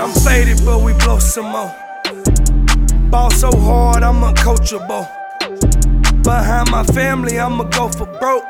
I'm faded, but we blow some more. Ball so hard, I'm uncoachable. Behind my family, I'ma go for broke.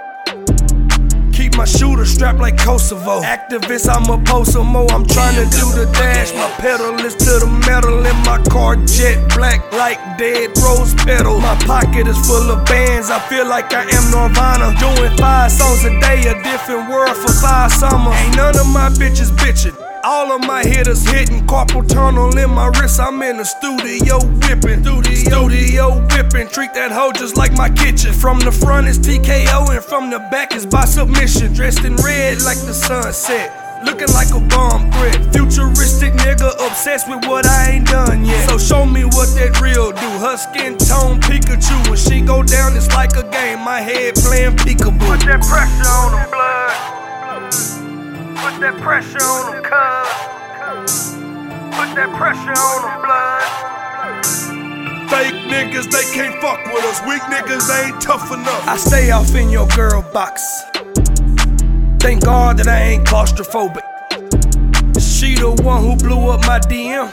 Keep my shooter strapped like Kosovo. Actavis, I'm a some more. I'm trying to do the dash. My pedal is to the metal in my car, jet black like dead rose petals. My pocket is full of bands. I feel like I am Nirvana. Doing five songs a day, a different world for five summers. Ain't none of my bitches bitching. All of my hitters hitting carpal tunnel in my wrist. I'm in the studio whipping, studio, studio whipping. Treat that hoe just like my kitchen. From the front is TKO and from the back is by submission. Dressed in red like the sunset. Looking like a bomb threat. Futuristic nigga obsessed with what I ain't done yet. So show me what that real do. Her skin tone Pikachu. When she go down, it's like a game. My head playing peekaboo. Put that pressure on the blood. Put that pressure on them, cuz. Put that pressure on them, blood. Fake niggas, they can't fuck with us. Weak niggas, they ain't tough enough. I stay off in your girl box. Thank God that I ain't claustrophobic. She the one who blew up my DM.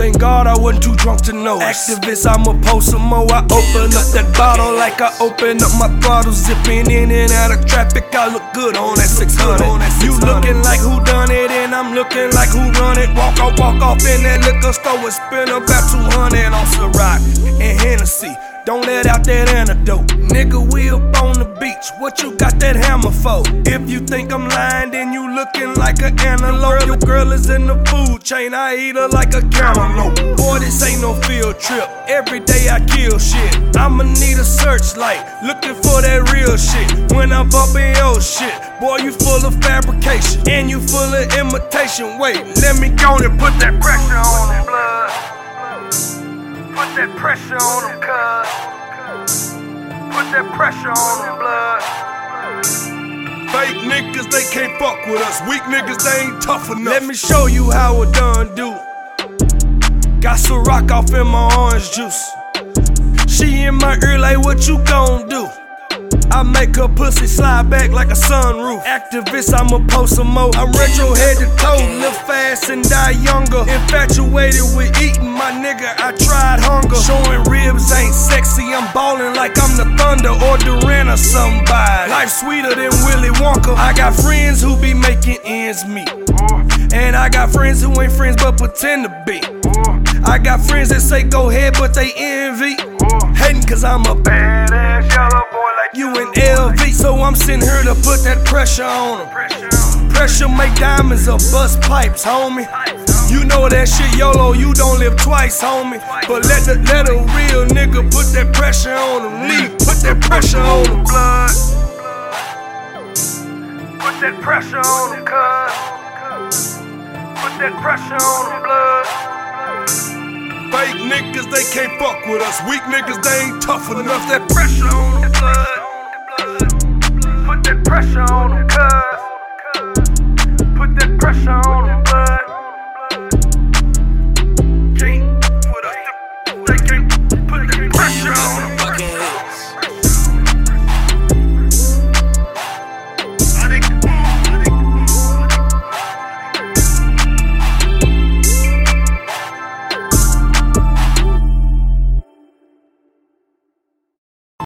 Thank God I wasn't too drunk to know. Actavis, I'ma post some more. I open up that bottle like I open up my throttle, zipping in and out of traffic. I look good on that 600. You looking like who done it, and I'm looking like who run it. Walk off, walk off in that liquor store and spend about 200 on Ciroc and Hennessy. Don't let out that antidote. Nigga, we up on the beach. What you got that hammer for? If you think I'm lying, then you looking like an antelope. Your girl is in the food chain. I eat her like a cantaloupe. Boy, this ain't no field trip. Every day I kill shit. I'ma need a searchlight. Looking for that real shit. When I'm bumping your shit. Boy, you full of fabrication. And you full of imitation. Wait, let me go and put that pressure on them, blood. Put that pressure on them, cuz. Put that pressure on them, blood. Fake niggas, they can't fuck with us. Weak niggas, they ain't tough enough. Let me show you how it done do. Got some rock off in my orange juice. She in my ear like, what you gon' do? I make her pussy slide back like a sunroof. Actavis, I'ma post some more. I'm retro head to toe, live fast and die younger. Infatuated with eating, my nigga. I tried hunger. Showing ribs ain't sexy. I'm ballin' like I'm the Thunder or Durant or somebody. Life sweeter than Willy Wonka. I got friends who be making ends meet. And I got friends who ain't friends but pretend to be. I got friends that say go ahead, but they envy. Hating cause I'm a like you in LV. So I'm sitting here to put that pressure on them. Pressure make diamonds or bust pipes, homie. You know that shit YOLO, you don't live twice, homie. But let the let a real nigga put that pressure on them. Leave, put that pressure on them, blood. Put that pressure on them, cuz. Put that pressure on blood. Fake niggas, they can't fuck with us. Weak niggas, they ain't tough enough. that pressure on them, blood. Pressure on them, cuz. Put that pressure on them.